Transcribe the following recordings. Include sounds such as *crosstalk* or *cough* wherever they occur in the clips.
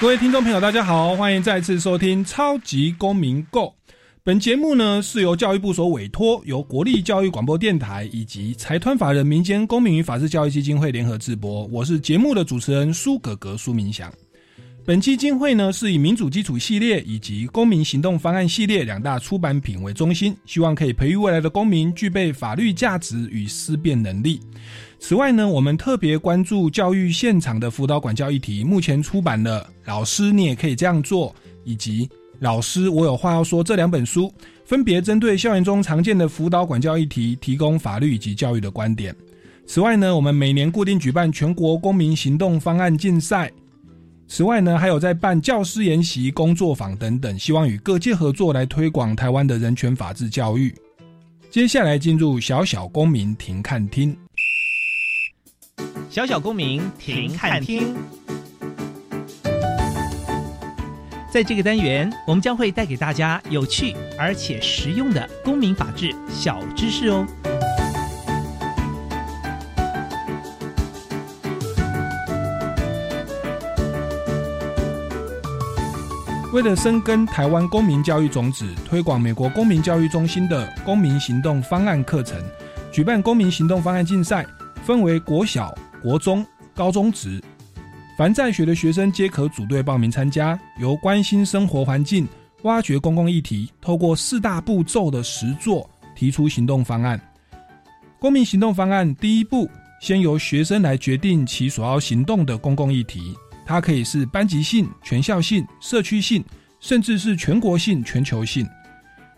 各位听众朋友，大家好，欢迎再次收听《超级公民 Go》。本节目呢是由教育部所委托，由国立教育广播电台以及财团法人民间公民与法治教育基金会联合制播。我是节目的主持人苏格格苏明祥。本基金会呢是以民主基础系列以及公民行动方案系列两大出版品为中心，希望可以培育未来的公民具备法律价值与思辨能力。此外呢，我们特别关注教育现场的辅导管教议题，目前出版了《老师你也可以这样做》以及《老师我有话要说》这两本书，分别针对校园中常见的辅导管教议题，提供法律以及教育的观点。此外呢，我们每年固定举办全国公民行动方案竞赛。此外呢，还有在办教师研习、工作坊等等，希望与各界合作来推广台湾的人权法治教育。接下来进入小小公民庭看厅。小小公民停看厅，在这个单元，我们将会带给大家有趣而且实用的公民法治小知识哦。为了深耕台湾公民教育种子，推广美国公民教育中心的公民行动方案课程，举办公民行动方案竞赛，分为国小。国中、高中职，凡在学的学生皆可组队报名参加。由关心生活环境、挖掘公共议题，透过四大步骤的实作，提出行动方案。公民行动方案第一步，先由学生来决定其所要行动的公共议题。它可以是班级性、全校性、社区性，甚至是全国性、全球性。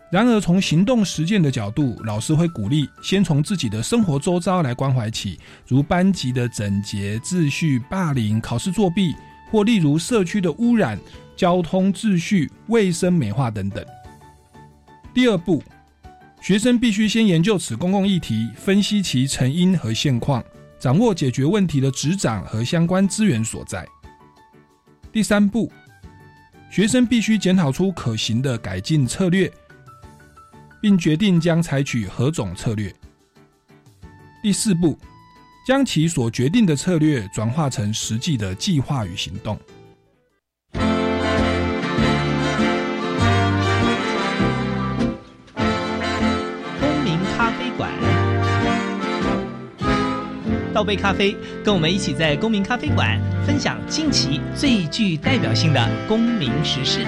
然而，从行动实践的角度，老师会鼓励先从自己的生活周遭来关怀起，如班级的整洁秩序、霸凌、考试作弊，或例如社区的污染、交通秩序、卫生美化等等。第二步，学生必须先研究此公共议题，分析其成因和现况，掌握解决问题的执掌和相关资源所在。第三步，学生必须检讨出可行的改进策略。并决定将采取何种策略。第四步，将其所决定的策略转化成实际的计划与行动。倒杯咖啡，跟我们一起在公民咖啡馆分享近期最具代表性的公民时事。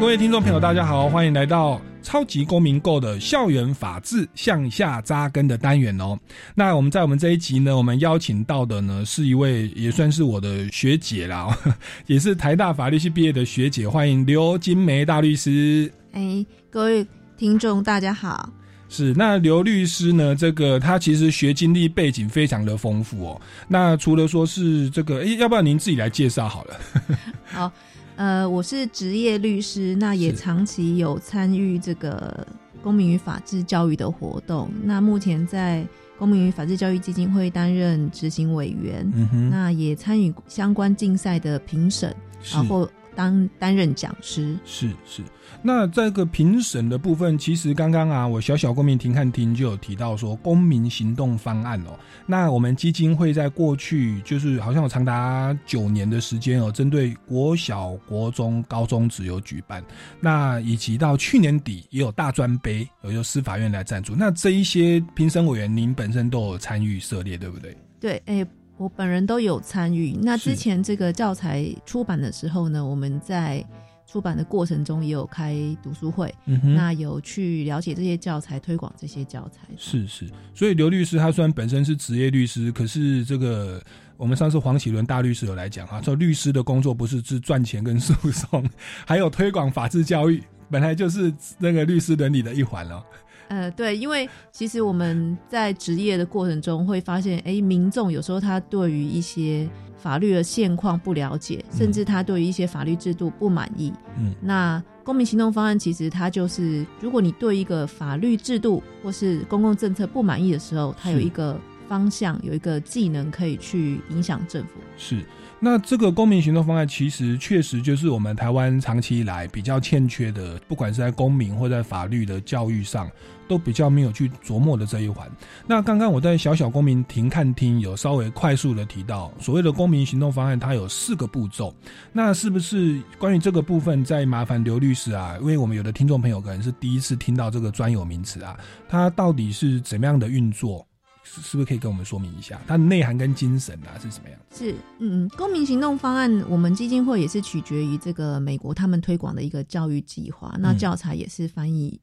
各位听众朋友，大家好，欢迎来到超级公民购的校园法治向下扎根的单元哦。那我们在我们这一集呢，我们邀请到的呢是一位也算是我的学姐啦，*laughs* 也是台大法律系毕业的学姐，欢迎刘金梅大律师。哎，各位听众大家好。是，那刘律师呢？这个他其实学经历背景非常的丰富哦。那除了说是这个，哎，要不要您自己来介绍好了？*laughs* 好。呃，我是职业律师，那也长期有参与这个公民与法治教育的活动。那目前在公民与法治教育基金会担任执行委员，那也参与相关竞赛的评审，然后。当担任讲师是是，那这个评审的部分，其实刚刚啊，我小小公民庭看厅就有提到说公民行动方案哦。那我们基金会在过去就是好像有长达九年的时间哦，针对国小、国中、高中只有举办，那以及到去年底也有大专杯，有由司法院来赞助。那这一些评审委员，您本身都有参与涉猎，对不对？对，哎。我本人都有参与。那之前这个教材出版的时候呢，我们在出版的过程中也有开读书会，那有去了解这些教材，推广这些教材。是是，所以刘律师他虽然本身是职业律师，可是这个我们上次黄启伦大律师有来讲啊，说律师的工作不是只赚钱跟诉讼，*laughs* 还有推广法治教育，本来就是那个律师伦理的一环了。呃，对，因为其实我们在职业的过程中会发现，哎，民众有时候他对于一些法律的现况不了解，甚至他对于一些法律制度不满意。嗯，那公民行动方案其实它就是，如果你对一个法律制度或是公共政策不满意的时候，它有一个方向，有一个技能可以去影响政府。是。那这个公民行动方案其实确实就是我们台湾长期以来比较欠缺的，不管是在公民或在法律的教育上，都比较没有去琢磨的这一环。那刚刚我在小小公民庭看厅有稍微快速的提到，所谓的公民行动方案，它有四个步骤。那是不是关于这个部分，再麻烦刘律师啊？因为我们有的听众朋友可能是第一次听到这个专有名词啊，它到底是怎么样的运作？是是不是可以跟我们说明一下它的内涵跟精神啊是什么样子？是，嗯，公民行动方案，我们基金会也是取决于这个美国他们推广的一个教育计划，那嗯教材也是翻译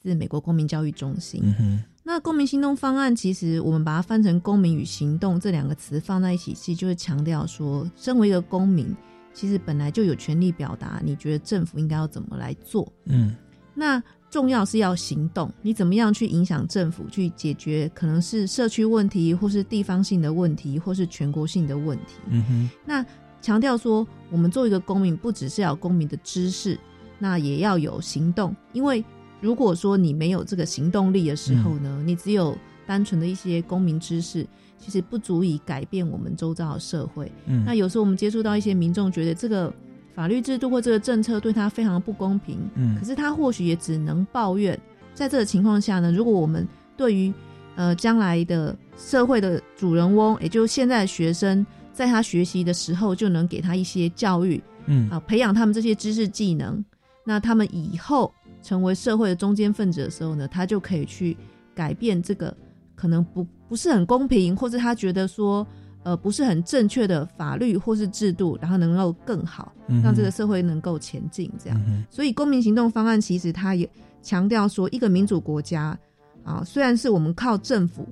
自美国公民教育中心。嗯哼，那公民行动方案，其实我们把它翻成“公民与行动”这两个词放在一起，其实就是强调说，身为一个公民，其实本来就有权利表达，你觉得政府应该要怎么来做。嗯那重要是要行动，你怎么样去影响政府，去解决可能是社区问题，或是地方性的问题，或是全国性的问题。嗯哼，那强调说，我们做一个公民，不只是要有公民的知识，那也要有行动。因为如果说你没有这个行动力的时候呢，你只有单纯的一些公民知识，其实不足以改变我们周遭的社会。嗯，那有时候我们接触到一些民众，觉得这个法律制度或这个政策对他非常不公平，嗯可是他或许也只能抱怨。在这个情况下呢，如果我们对于呃将来的社会的主人翁，也就是现在的学生，在他学习的时候就能给他一些教育嗯啊、培养他们这些知识技能，那他们以后成为社会的中间分子的时候呢，他就可以去改变这个可能不不是很公平，或者他觉得说呃不是很正确的法律或是制度，然后能够更好，让这个社会能够前进，这样。嗯所以公民行动方案其实它也强调说，一个民主国家啊，虽然是我们靠政府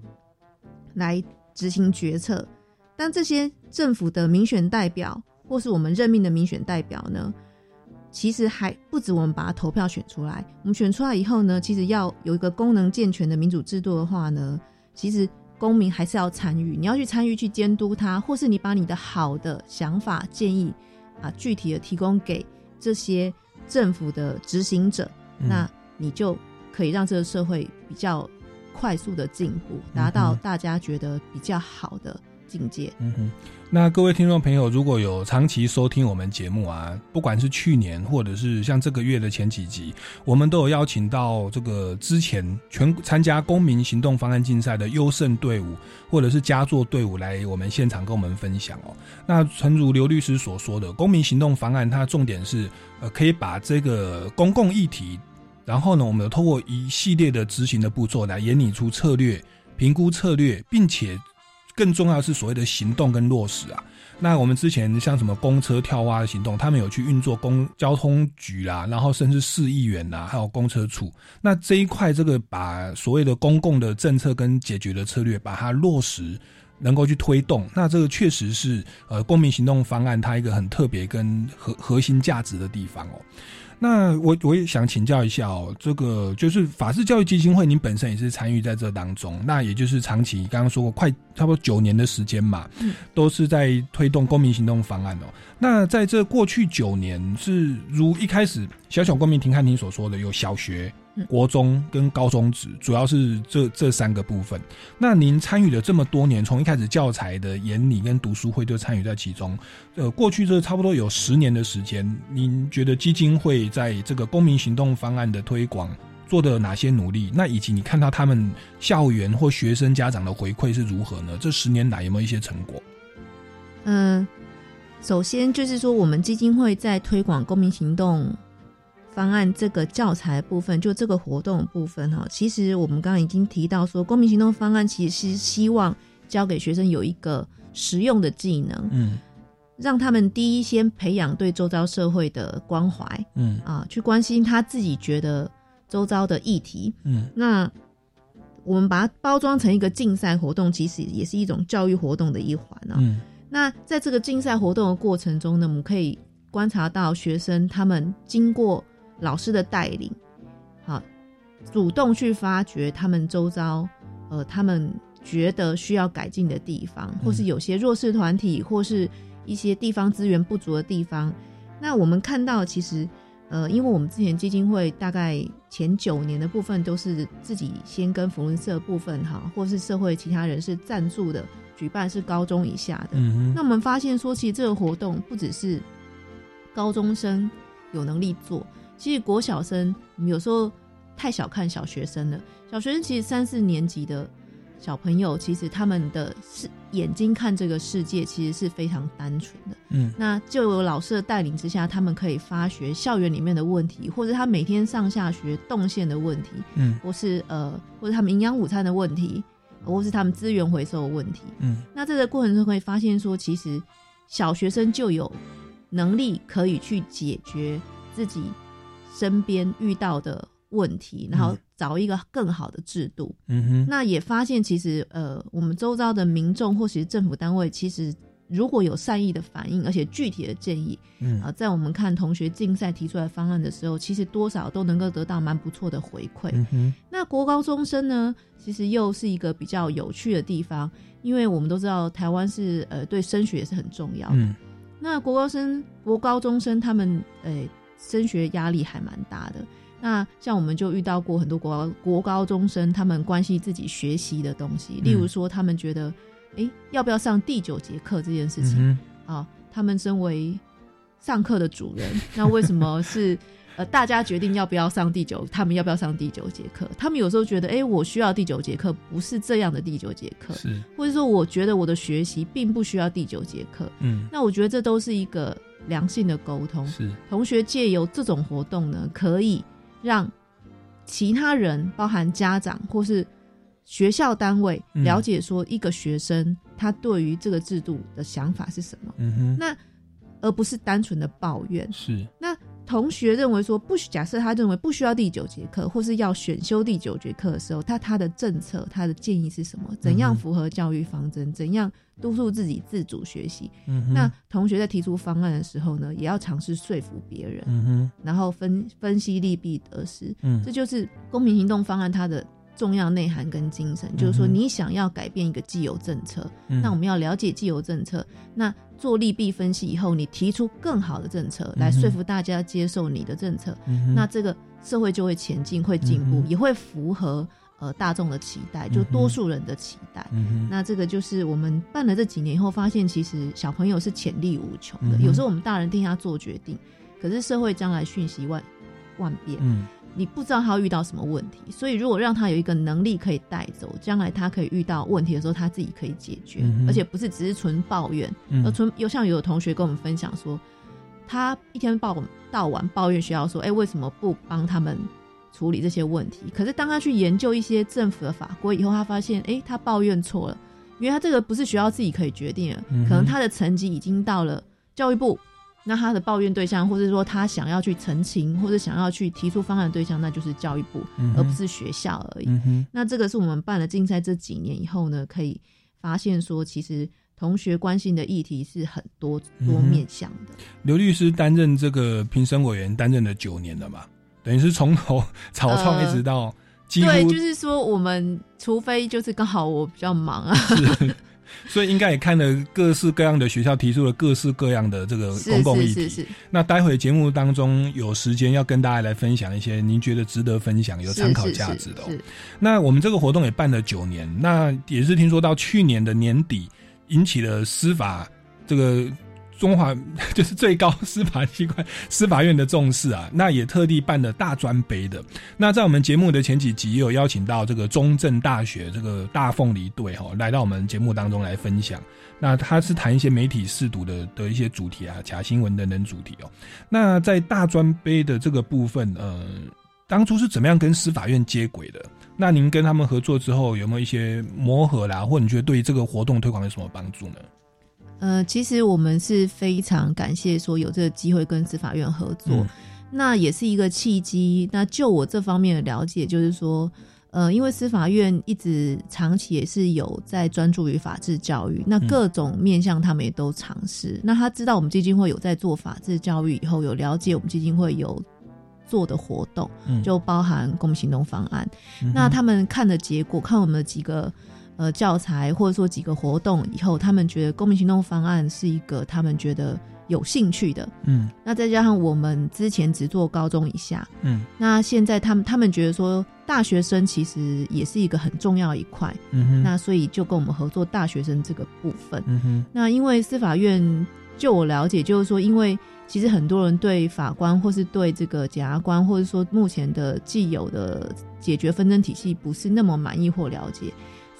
来执行决策，但这些政府的民选代表或是我们任命的民选代表呢，其实还不止我们把它投票选出来。我们选出来以后呢，其实要有一个功能健全的民主制度的话呢，其实公民还是要参与，你要去参与去监督他，或是你把你的好的想法建议啊，具体的提供给这些政府的执行者，嗯。那你就可以让这个社会比较快速的进步，达到大家觉得比较好的境界。嗯哼，那各位听众朋友，如果有长期收听我们节目啊，不管是去年或者是像这个月的前几集，我们都有邀请到这个之前全参加公民行动方案竞赛的优胜队伍或者是佳作队伍来我们现场跟我们分享哦。那诚如刘律师所说的，公民行动方案它重点是呃可以把这个公共议题，然后呢，我们有透过一系列的执行的步骤来演拟出策略、评估策略，并且更重要是所谓的行动跟落实啊。那我们之前像什么公车跳蛙的行动，他们有去运作公交通局啦，然后甚至市议员啦，还有公车处。那这一块这个把所谓的公共的政策跟解决的策略，把它落实。能够去推动，那这个确实是呃公民行动方案它一个很特别跟核核心价值的地方哦。那我我也想请教一下哦，这个就是法治教育基金会，您本身也是参与在这当中，那也就是长期刚刚说过快差不多九年的时间嘛，嗯都是在推动公民行动方案哦。那在这过去九年，是如一开始小小公民庭看庭所说的，有小学嗯、国中跟高中职，主要是这这三个部分。那您参与了这么多年，从一开始教材的研拟跟读书会就参与在其中，呃，过去这差不多有十年的时间，您觉得基金会在这个公民行动方案的推广做的哪些努力？那以及你看到他们校园或学生家长的回馈是如何呢？这十年来有没有一些成果？嗯，首先就是说，我们基金会在推广公民行动方案这个教材部分，就这个活动的部分哈，其实我们刚刚已经提到说，公民行动方案其实是希望教给学生有一个实用的技能，嗯让他们第一先培养对周遭社会的关怀嗯啊，去关心他自己觉得周遭的议题。嗯那我们把它包装成一个竞赛活动，其实也是一种教育活动的一环啊。嗯那在这个竞赛活动的过程中呢，我们可以观察到学生他们经过老师的带领，好，主动去发掘他们周遭，呃，他们觉得需要改进的地方，或是有些弱势团体，或是一些地方资源不足的地方。那我们看到，其实，呃，因为我们之前基金会大概前九年的部分都是自己先跟福伦社部分哈，或是社会其他人士赞助的举办，是高中以下的。嗯，那我们发现说，其实这个活动不只是高中生有能力做，其实国小生有时候太小看小学生了。小学生其实三四年级的小朋友，其实他们的视眼睛看这个世界其实是非常单纯的。嗯那就有老师的带领之下，他们可以发掘校园里面的问题，或者他每天上下学动线的问题，嗯或是呃，或者他们营养午餐的问题，或是他们资源回收的问题。嗯那这个过程中会发现说，其实小学生就有能力可以去解决自己身边遇到的问题，然后找一个更好的制度。嗯哼，那也发现，其实呃，我们周遭的民众或是政府单位，其实如果有善意的反应，而且具体的建议，嗯啊、在我们看同学竞赛提出来方案的时候，其实多少都能够得到蛮不错的回馈。嗯哼，那国高中生呢，其实又是一个比较有趣的地方，因为我们都知道台湾是呃对升学也是很重要的。嗯那国高生、国高中生他们呃升学压力还蛮大的。那像我们就遇到过很多国高国高中生，他们关系自己学习的东西，例如说他们觉得，诶要不要上第九节课这件事情嗯啊、他们身为上课的主人，*laughs* 那为什么是呃大家决定要不要上第九，他们要不要上第九节课？他们有时候觉得，诶，我需要第九节课，不是这样的第九节课哼，，是，或者说我觉得我的学习并不需要第九节课。嗯那我觉得这都是一个良性的沟通。是，同学借由这种活动呢，可以让其他人，包含家长或是学校单位，嗯。了解说一个学生他对于这个制度的想法是什么，嗯哼，那而不是单纯的抱怨。是，同学认为说不许，假设他认为不需要第九节课，或是要选修第九节课的时候，他他的政策、他的建议是什么？怎样符合教育方针？怎样督促自己自主学习？嗯，那同学在提出方案的时候呢，也要尝试说服别人，嗯，然后分分析利弊得失，嗯这就是公民行动方案它的重要内涵跟精神。就是说，你想要改变一个既有政策，嗯。那我们要了解既有政策，那做利弊分析以后，你提出更好的政策来说服大家接受你的政策，嗯那这个社会就会前进，会进步，嗯也会符合呃大众的期待，就多数人的期待。嗯，那这个就是我们办了这几年以后，发现其实小朋友是潜力无穷的。嗯有时候我们大人替他做决定，可是社会将来讯息万万变，嗯你不知道他会遇到什么问题。所以如果让他有一个能力可以带走，将来他可以遇到问题的时候，他自己可以解决，嗯而且不是只是纯抱怨。嗯而纯有像有的同学跟我们分享说，他一天到到晚抱怨学校说，哎、为什么不帮他们处理这些问题？可是当他去研究一些政府的法规以后，他发现，哎、他抱怨错了，因为他这个不是学校自己可以决定的，嗯可能他的成绩已经到了教育部。那他的抱怨对象，或者说他想要去澄清，或者想要去提出方案的对象，那就是教育部，嗯而不是学校而已。嗯，那这个是我们办了竞赛这几年以后呢，可以发现说，其实同学关心的议题是很多多面向的。刘律师担任这个评审委员担任了九年了嘛，等于是从头 *laughs* 草创一直到几乎对，就是说，我们除非就是刚好我比较忙啊，是，所以应该也看了各式各样的学校提出了各式各样的这个公共议题。是是是，那待会节目当中有时间要跟大家来分享一些您觉得值得分享、有参考价值的、那我们这个活动也办了九年，那也是听说到去年的年底引起了司法这个中华 *laughs* 就是最高司法机关司法院的重视啊，那也特地办了大专杯的。那在我们节目的前几集也有邀请到这个中正大学这个大凤梨队哈、来到我们节目当中来分享。那他是谈一些媒体试读的的一些主题啊，假新闻等等主题哦。那在大专杯的这个部分，呃，当初是怎么样跟司法院接轨的？那您跟他们合作之后，有没有一些磨合啦，或者你觉得对这个活动推广有什么帮助呢？呃，其实我们是非常感谢说有这个机会跟司法院合作，嗯那也是一个契机。那就我这方面的了解，就是说，呃，因为司法院一直长期也是有在专注于法治教育，那嗯各种面向他们也都尝试。那他知道我们基金会有在做法治教育以后，有了解我们基金会有做的活动，嗯就包含公民行动方案。嗯那他们看的结果，看我们的几个呃教材或者说几个活动以后，他们觉得公民行动方案是一个他们觉得有兴趣的。嗯那再加上我们之前只做高中以下，嗯那现在他们他们觉得说大学生其实也是一个很重要的一块，嗯哼那所以就跟我们合作大学生这个部分。嗯哼那因为司法院，就我了解，就是说，因为其实很多人对法官或是对这个检察官，或者说目前的既有的解决纷争体系不是那么满意或了解，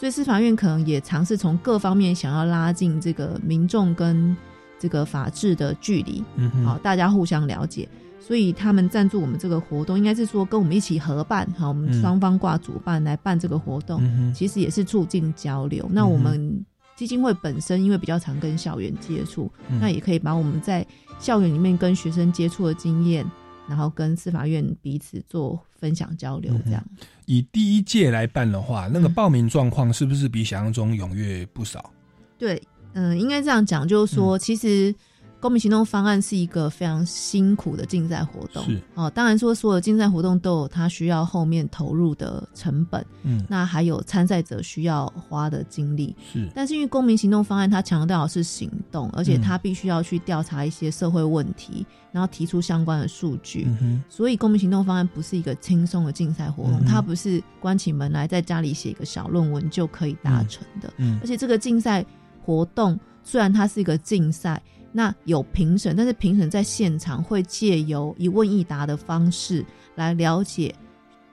所以司法院可能也尝试从各方面想要拉近这个民众跟这个法治的距离，嗯哼好，大家互相了解。所以他们赞助我们这个活动，应该是说跟我们一起合办，好，我们嗯双方挂主办来办这个活动。嗯其实也是促进交流。那我们基金会本身因为比较常跟校园接触，嗯那也可以把我们在校园里面跟学生接触的经验，然后跟司法院彼此做分享交流，这样。以第一届来办的话，那个嗯报名状况是不是比想象中踊跃不少？对，嗯、应该这样讲，就是说，其实。公民行动方案是一个非常辛苦的竞赛活动，是。哦。当然说，所有竞赛活动都有它需要后面投入的成本，嗯，那还有参赛者需要花的精力。是。但是因为公民行动方案，它强调的是行动，而且嗯。它必须要去调查一些社会问题，然后提出相关的数据。嗯所以公民行动方案不是一个轻松的竞赛活动，嗯它不是关起门来在家里写一个小论文就可以达成的。嗯。而且这个竞赛活动虽然它是一个竞赛，那有评审，但是评审在现场会借由一问一答的方式来了解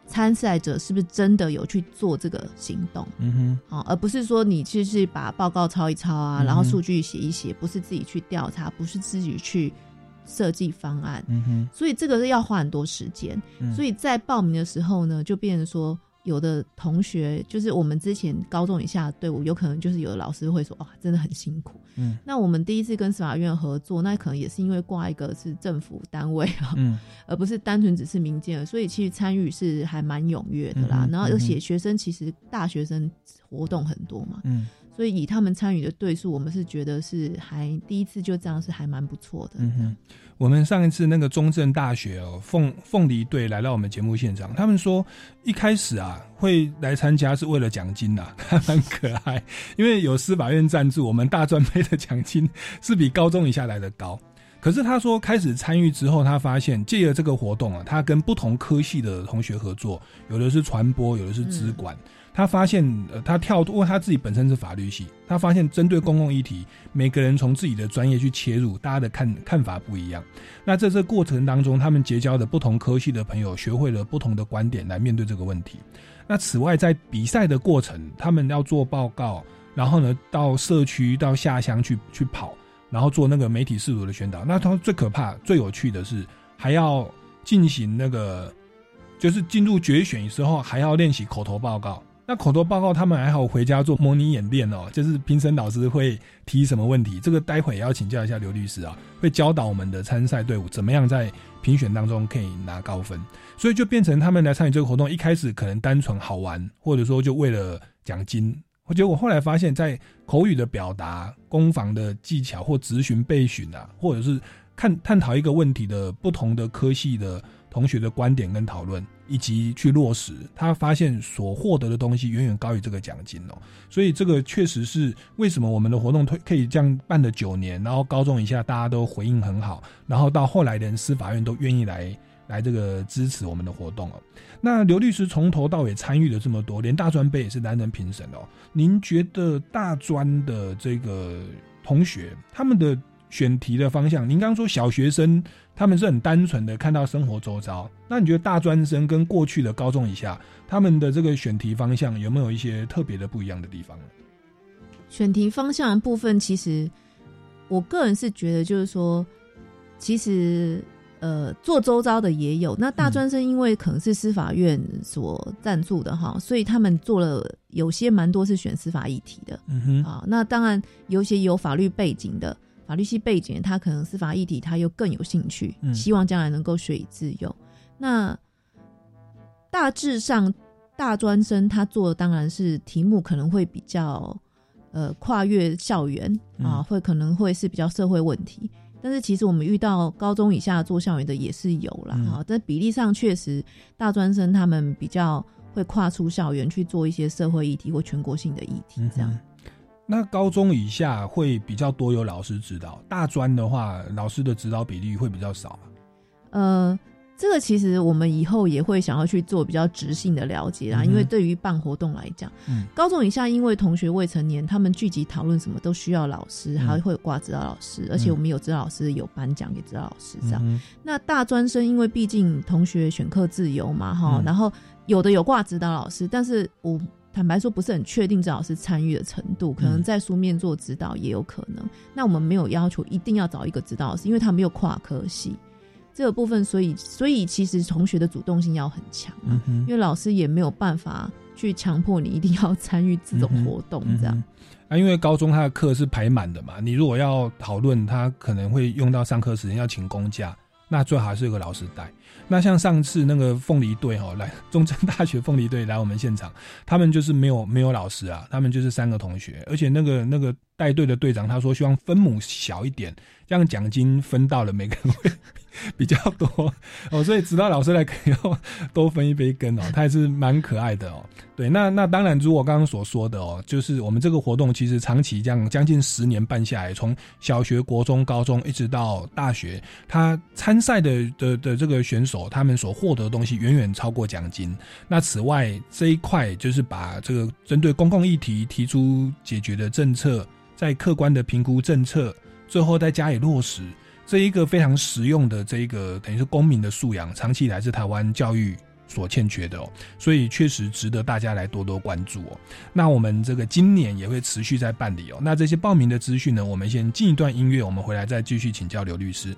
参赛者是不是真的有去做这个行动。嗯哼。好，而不是说你就是把报告抄一抄啊，嗯然后数据写一写，不是自己去调查，不是自己去设计方案，嗯哼。所以这个是要花很多时间。嗯。所以在报名的时候呢，就变成说，有的同学就是我们之前高中以下的队伍，有可能就是有的老师会说，哇，真的很辛苦。嗯。那我们第一次跟司法院合作，那可能也是因为挂一个是政府单位啊，嗯。而不是单纯只是民间的，所以其实参与是还蛮踊跃的啦。嗯然后而且学生其实大学生活动很多嘛，嗯所以以他们参与的队数，我们是觉得是还第一次就这样是还蛮不错的。嗯哼，我们上一次那个中正大学哦凤凤梨队来到我们节目现场，他们说一开始啊会来参加是为了奖金呐、*laughs* 还蛮可爱，因为有司法院赞助，我们大专杯的奖金是比高中以下来的高。可是他说，开始参与之后，他发现借着这个活动啊，他跟不同科系的同学合作，有的是传播，有的是资管。他发现，呃，他跳，因为他自己本身是法律系，他发现针对公共议题，每个人从自己的专业去切入，大家的看看法不一样。那在这过程当中，他们结交的不同科系的朋友，学会了不同的观点来面对这个问题。那此外，在比赛的过程，他们要做报告，然后呢，到社区、到下乡去去跑，然后做那个媒体视图的宣导。那他最可怕、最有趣的是，还要进行那个，就是进入决选时候，还要练习口头报告。那口头报告，他们还好回家做模拟演练哦，就是评审老师会提什么问题，这个待会也要请教一下刘律师啊，会教导我们的参赛队伍怎么样在评选当中可以拿高分，所以就变成他们来参与这个活动，一开始可能单纯好玩，或者说就为了奖金，结果后来发现，在口语的表达、攻防的技巧或质询备询啊，或者是看探讨一个问题的不同的科系的同学的观点跟讨论，以及去落实，他发现所获得的东西远远高于这个奖金哦。所以这个确实是为什么我们的活动推可以这样办了九年，然后高中以下大家都回应很好，然后到后来连司法院都愿意来来这个支持我们的活动哦。那刘律师从头到尾参与了这么多，连大专杯也是担任评审哦。您觉得大专的这个同学他们的选题的方向，您刚刚说小学生他们是很单纯的看到生活周遭，那你觉得大专生跟过去的高中以下他们的这个选题方向有没有一些特别的不一样的地方呢？选题方向的部分，其实我个人是觉得，就是说，其实呃，做周遭的也有。那大专生因为可能是司法院所赞助的哈，所以他们做了有些蛮多是选司法议题的嗯哼，啊。那当然有些有法律背景的，法律系背景，他可能司法议题他又更有兴趣，嗯希望将来能够学以致用。那大致上，大专生他做的当然是题目可能会比较呃跨越校园啊，嗯会可能会是比较社会问题。但是其实我们遇到高中以下做校园的也是有啦，嗯哈、但比例上确实大专生他们比较会跨出校园去做一些社会议题或全国性的议题，这样。那高中以下会比较多有老师指导，大专的话，老师的指导比例会比较少嘛？呃，这个其实我们以后也会想要去做比较直性的了解啦，嗯因为对于办活动来讲，嗯。高中以下因为同学未成年，他们聚集讨论什么都需要老师，嗯。还会有挂指导老师，而且我们有指导老师有颁奖给指导老师这样。嗯那大专生因为毕竟同学选课自由嘛，哈、嗯。然后有的有挂指导老师，但是我坦白说不是很确定指导老师参与的程度，可能嗯在书面做指导也有可能。那我们没有要求一定要找一个指导老师，因为他没有跨科系这个部分，所以所以其实同学的主动性要很强啊，嗯哼因为老师也没有办法去强迫你一定要参与这种活动这样。啊，因为高中他的课是排满的嘛，你如果要讨论，他可能会用到上课时间，要请公假，那最好还是有个老师带。那像上次那个凤梨队哦，来中正大学凤梨队来我们现场，他们就是没有没有老师啊，他们就是三个同学，而且那个那个带队的队长他说希望分母小一点，这样奖金分到了每个人会比较多 *laughs* 哦，所以指导老师来可以多分一杯羹哦，他还是蛮可爱的哦。对，那那当然，如我刚刚所说的哦，就是我们这个活动其实长期这样将近十年办下来，从小学、国中、高中一直到大学，他参赛的的的这个选手，他们所获得的东西远远超过奖金。那此外这一块就是把这个针对公共议题提出解决的政策，在客观的评估政策，最后再加以落实。这一个非常实用的这一个等于是公民的素养，长期以来是台湾教育所欠缺的哦，所以确实值得大家来多多关注哦。那我们这个今年也会持续在办理哦。那这些报名的资讯呢，我们先进一段音乐，我们回来再继续请教刘律师。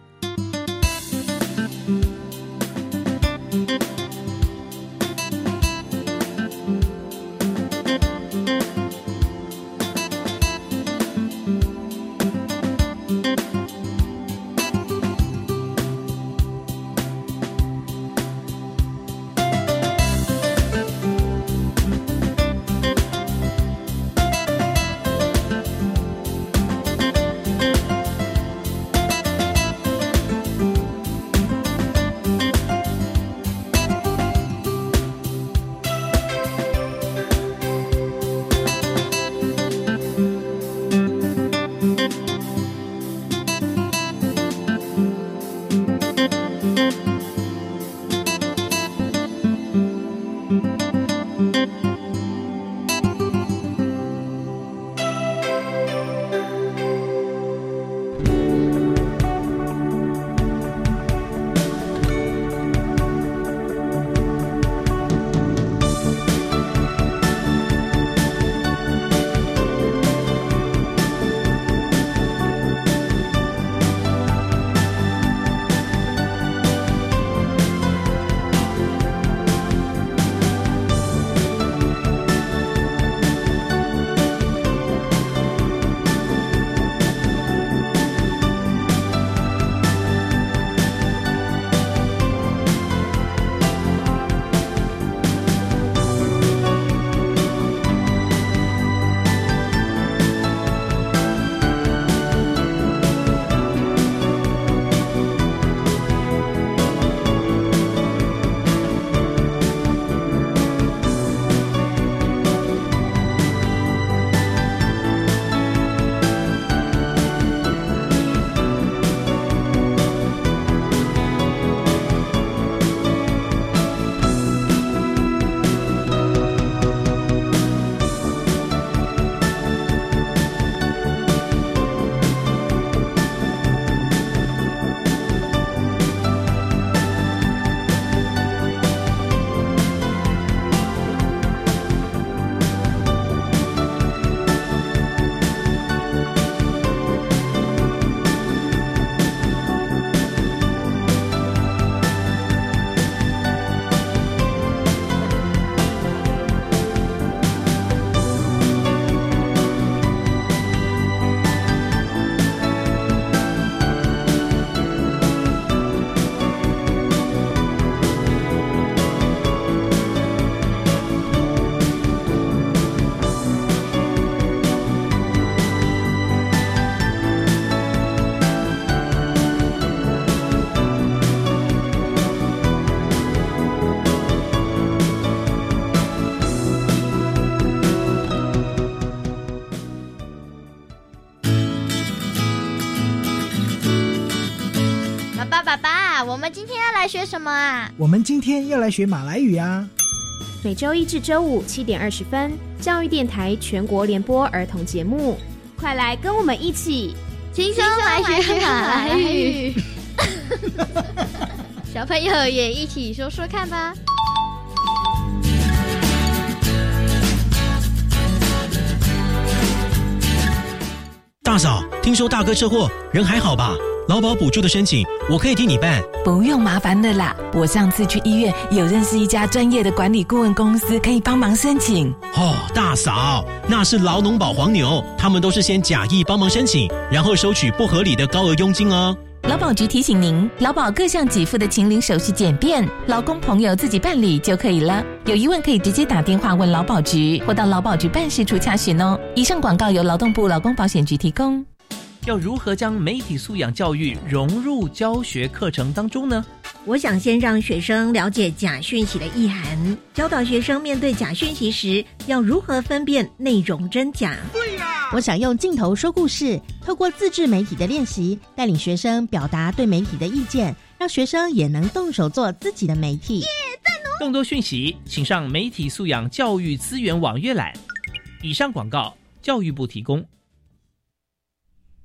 我们今天要来学什么啊？我们今天要来学马来语啊！每周一至周五七点二十分，教育电台全国联播儿童节目，快来跟我们一起轻松来学马来语。小朋友也一起说说看吧。大嫂，听说大哥车祸，人还好吧？劳保补助的申请，我可以替你办。不用麻烦的啦，我上次去医院有认识一家专业的管理顾问公司，可以帮忙申请。哦，大嫂，那是劳农保黄牛，他们都是先假意帮忙申请，然后收取不合理的高额佣金哦。劳保局提醒您，劳保各项给付的请领手续简便，劳工朋友自己办理就可以了。有疑问可以直接打电话问劳保局，或到劳保局办事处查询哦。以上广告由劳动部劳工保险局提供。要如何将媒体素养教育融入教学课程当中呢？我想先让学生了解假讯息的意涵，教导学生面对假讯息时要如何分辨内容真假。对呀，我想用镜头说故事，透过自制媒体的练习，带领学生表达对媒体的意见，让学生也能动手做自己的媒体。更多讯息，请上媒体素养教育资源网阅览。以上广告，教育部提供。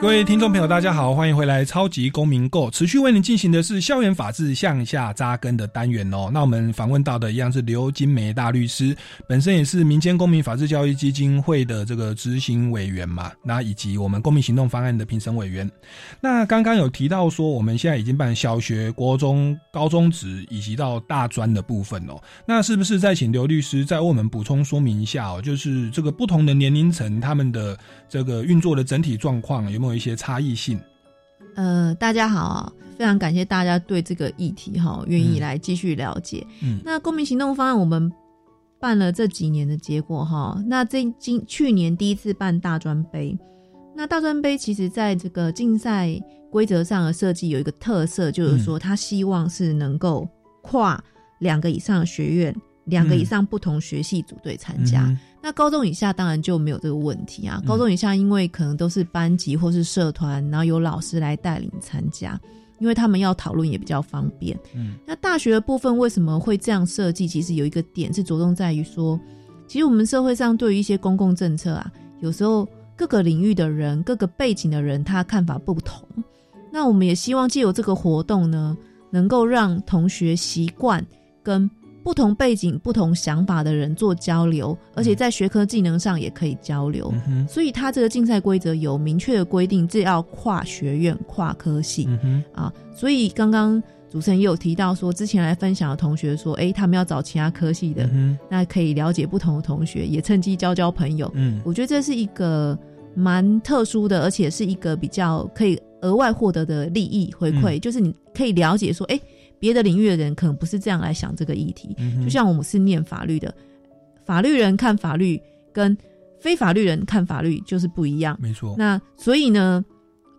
各位听众朋友，大家好，欢迎回来《超级公民购》，持续为您进行的是校园法治向下扎根的单元哦。那我们访问到的一样是刘金梅大律师，本身也是民间公民法治教育基金会的这个执行委员嘛，那以及我们公民行动方案的评审委员。那刚刚有提到说，我们现在已经办小学、国中、高中职以及到大专的部分哦。那是不是再请刘律师再为我们补充说明一下哦？就是这个不同的年龄层，他们的这个运作的整体状况有没有一些差异性？呃，大家好啊，非常感谢大家对这个议题哈愿意来继续了解。嗯，那公民行动方案我们办了这几年的结果哈，那这今去年第一次办大专杯，那大专杯其实在这个竞赛规则上的设计有一个特色，就是说他希望是能够跨两个以上的学院、两个以上不同学系组队参加。嗯那高中以下当然就没有这个问题啊。高中以下因为可能都是班级或是社团，然后有老师来带领参加，因为他们要讨论也比较方便。嗯，那大学的部分为什么会这样设计？其实有一个点是着重在于说，其实我们社会上对于一些公共政策啊，有时候各个领域的人、各个背景的人，他看法不同。那我们也希望借由这个活动呢，能够让同学习惯跟不同背景、不同想法的人做交流，而且在学科技能上也可以交流。嗯所以他这个竞赛规则有明确的规定，这要跨学院、跨科系。嗯啊，所以刚刚主持人也有提到说，之前来分享的同学说，诶，他们要找其他科系的，嗯那可以了解不同的同学，也趁机交交朋友。嗯我觉得这是一个蛮特殊的，而且是一个比较可以额外获得的利益回馈，嗯就是你可以了解说，诶，别的领域的人可能不是这样来想这个议题。嗯就像我们是念法律的，法律人看法律跟非法律人看法律就是不一样。没错。那所以呢，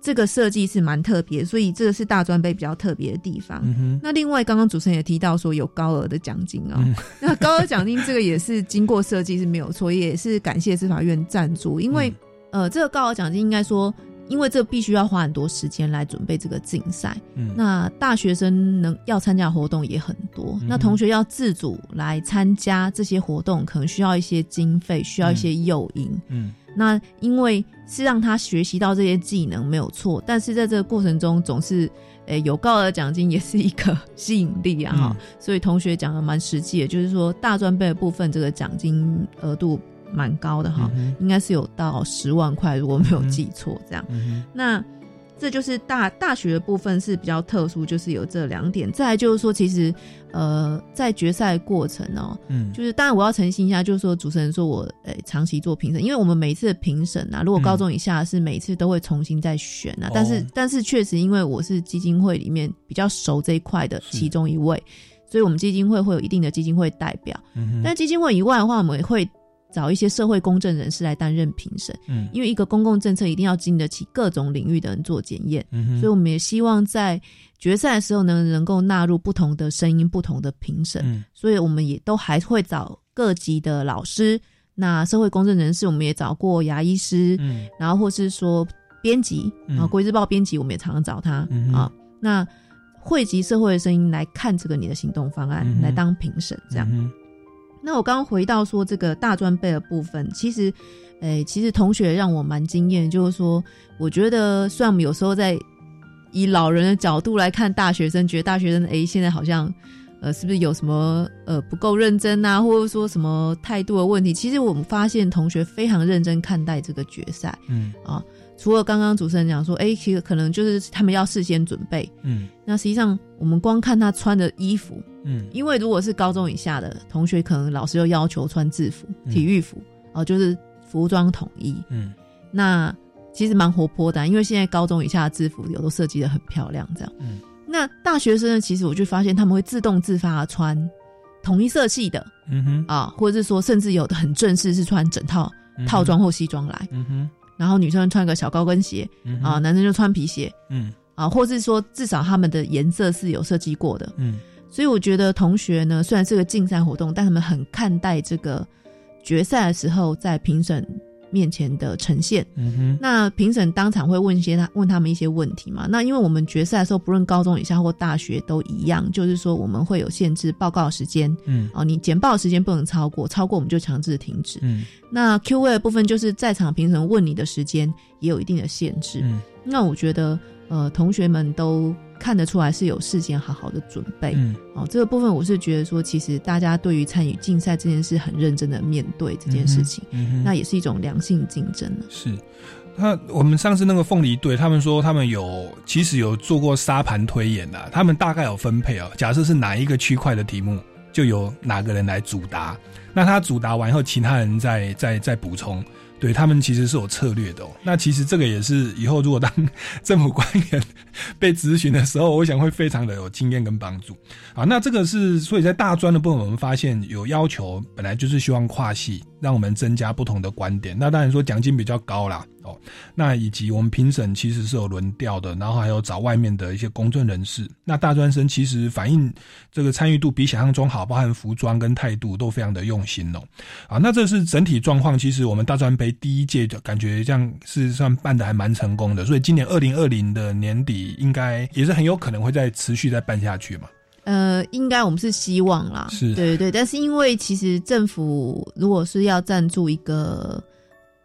这个设计是蛮特别，所以这个是大专杯比较特别的地方。那另外，刚刚主持人也提到说有高额的奖金哦，嗯 *laughs* 那高额奖金这个也是经过设计是没有错，也是感谢司法院赞助，因为、呃，这个高额奖金应该说，因为这必须要花很多时间来准备这个竞赛，嗯。那大学生能要参加的活动也很多，嗯。那同学要自主来参加这些活动，可能需要一些经费，需要一些诱因。嗯。那因为是让他学习到这些技能没有错，但是在这个过程中总是，诶、有高额奖金也是一个吸引力啊哈、所以同学讲的蛮实际的，就是说大专杯的部分这个奖金额度蛮高的哈、嗯应该是有到十万块，如果没有记错这样。嗯那这就是大大学的部分是比较特殊，就是有这两点。再来就是说，其实呃，在决赛过程哦，嗯。就是当然我要澄清一下，就是说主持人说我呃长期做评审，因为我们每一次的评审啊，如果高中以下是每一次都会重新再选啊，但是哦。但是确实因为我是基金会里面比较熟这一块的其中一位，所以我们基金会会有一定的基金会代表。但基金会以外的话，我们也会找一些社会公正人士来担任评审，嗯。因为一个公共政策一定要经得起各种领域的人做检验，嗯所以我们也希望在决赛的时候呢，能够纳入不同的声音、不同的评审，嗯。所以我们也都还会找各级的老师。那社会公正人士，我们也找过牙医师，嗯。然后或是说编辑嗯。啊，国际日报编辑，我们也常常找他、嗯啊。那汇集社会的声音来看这个你的行动方案，来当评审，这样。嗯那我刚刚回到说这个大专杯的部分，其实，诶、其实同学让我蛮惊艳，就是说，我觉得虽然我们有时候在以老人的角度来看大学生，觉得大学生诶、现在好像，呃，是不是有什么呃不够认真啊，或者说什么态度的问题？其实我们发现同学非常认真看待这个决赛嗯啊。除了刚刚主持人讲说，诶、其实可能就是他们要事先准备，嗯。那实际上我们光看他穿的衣服，嗯。因为如果是高中以下的同学，可能老师又要求穿制服、嗯。体育服，哦、就是服装统一。嗯。那其实蛮活泼的啊、因为现在高中以下的制服有都设计的很漂亮，这样。嗯。那大学生呢，其实我就发现他们会自动自发地穿统一色系的嗯哼。啊，或者是说甚至有的很正式，是穿整套套装或西装来，嗯哼然后女生穿个小高跟鞋啊，男生就穿皮鞋嗯。啊，或是说至少他们的颜色是有设计过的。嗯。所以我觉得同学呢，虽然是个竞赛活动，但他们很看待这个决赛的时候在评审面前的呈现。嗯哼那评审当场会问一些他问他们一些问题嘛？那因为我们决赛的时候，不论高中以下或大学都一样，就是说我们会有限制报告时间，嗯哦，你简报时间不能超过，超过我们就强制停止。嗯那 Q&A 的部分就是在场评审问你的时间也有一定的限制。嗯那我觉得呃，同学们都看得出来是有事先好好的准备。嗯哦，这个部分我是觉得说，其实大家对于参与竞赛这件事很认真的面对这件事情，嗯哼那也是一种良性竞争了。是。那我们上次那个凤梨队，他们说他们有其实有做过沙盘推演的、他们大概有分配哦。假设是哪一个区块的题目，就由哪个人来主答。那他主答完以后，其他人再再再补充。对他们其实是有策略的哦。那其实这个也是以后如果当 *laughs* 政府官员被咨询的时候，我想会非常的有经验跟帮助。啊，那这个是所以在大专的部分，我们发现有要求，本来就是希望跨系，让我们增加不同的观点。那当然说奖金比较高啦，哦，那以及我们评审其实是有轮调的，然后还有找外面的一些公正人士。那大专生其实反映这个参与度比想象中好，包含服装跟态度都非常的用心哦。啊，那这是整体状况。其实我们大专杯第一届就感觉这样是算办的还蛮成功的，所以今年二零二零的年底应该也是很有可能会再持续再办下去嘛。呃，应该我们是希望啦，是对对对，但是因为其实政府如果是要赞助一个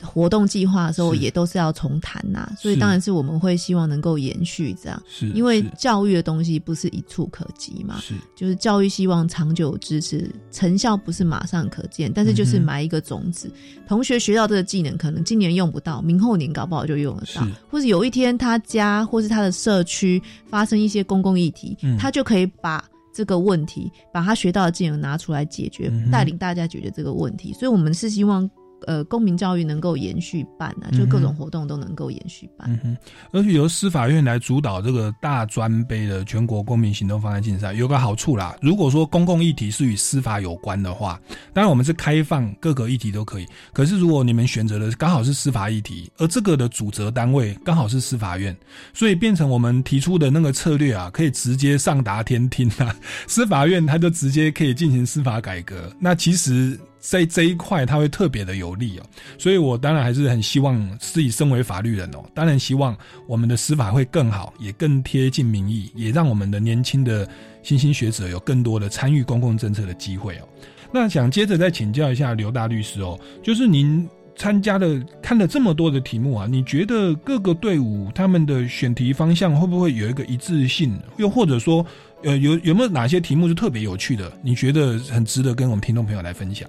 活动计划的时候，也都是要重谈呐，所以当然是我们会希望能够延续这样，是因为教育的东西不是一触可及嘛，是。就是教育希望长久支持，成效不是马上可见，但是就是埋一个种子，同学学到这个技能，可能今年用不到，明后年搞不好就用得到。是，或者有一天他家或是他的社区发生一些公共议题，嗯。他就可以把。这个问题，把他学到的技能拿出来解决，带领大家解决这个问题。所以，我们是希望，呃，公民教育能够延续办啊，就各种活动都能够延续办。嗯哼，而且由司法院来主导这个大专杯的全国公民行动方案竞赛，有个好处啦。如果说公共议题是与司法有关的话，当然我们是开放各个议题都可以。可是如果你们选择的刚好是司法议题，而这个的主责单位刚好是司法院，所以变成我们提出的那个策略啊，可以直接上达天听啊。司法院他就直接可以进行司法改革。那其实。在这一块，它会特别的有利哦，所以我当然还是很希望自己身为法律人哦，当然希望我们的司法会更好，也更贴近民意，也让我们的年轻的新兴学者有更多的参与公共政策的机会哦。那想接着再请教一下刘大律师哦，就是您参加的看了这么多的题目啊，你觉得各个队伍他们的选题方向会不会有一个一致性？又或者说，呃，有有没有哪些题目是特别有趣的？你觉得很值得跟我们听众朋友来分享？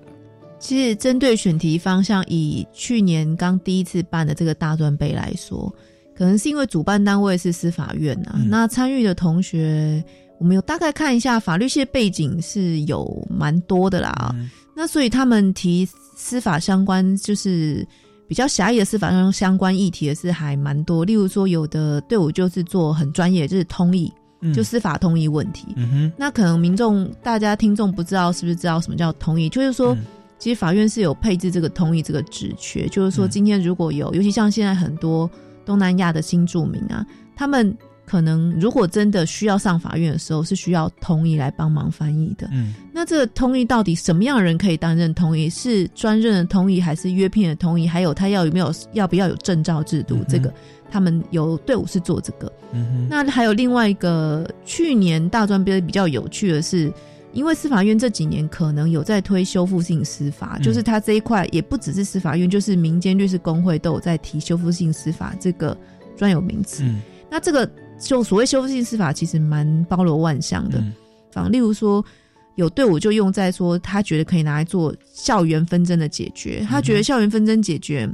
其实针对选题方向，以去年刚第一次办的这个大专杯来说，可能是因为主办单位是司法院啊、嗯那参与的同学，我们有大概看一下法律系的背景是有蛮多的啦。嗯那所以他们提司法相关，就是比较狭义的司法上相关议题的是还蛮多。例如说，有的队伍就是做很专业，就是通译，嗯就司法通译问题。嗯，那可能民众大家听众不知道是不是知道什么叫通译？就是说，其实法院是有配置这个通译这个职缺，就是说今天如果有，尤其像现在很多东南亚的新住民啊，他们可能如果真的需要上法院的时候，是需要通译来帮忙翻译的。嗯那这个通译到底什么样的人可以担任通译？是专任的通译，还是约聘的通译？还有他要有没有要不要有证照制度？这个他们有队伍是做这个。嗯哼，那还有另外一个，去年大专杯比较有趣的是，因为司法院这几年可能有在推修复性司法，嗯就是它这一块也不只是司法院，就是民间律师工会都有在提修复性司法这个专有名词。嗯那这个就所谓修复性司法，其实蛮包罗万象的。例如说，有队伍就用在说，他觉得可以拿来做校园纷争的解决。他觉得校园纷争解决，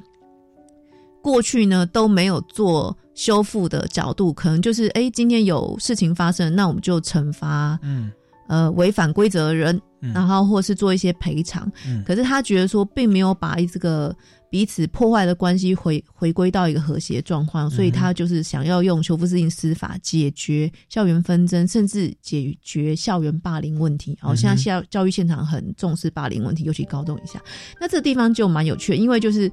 过去呢都没有做修复的角度，可能就是哎，今天有事情发生，那我们就惩罚嗯呃违反规则的人，嗯然后或是做一些赔偿。嗯可是他觉得说，并没有把这个彼此破坏的关系回回归到一个和谐状况，所以他就是想要用修复性司法解决校园纷争，甚至解决校园霸凌问题。哦，嗯哼现在教教育现场很重视霸凌问题，尤其高中以下。那这个地方就蛮有趣的，因为就是。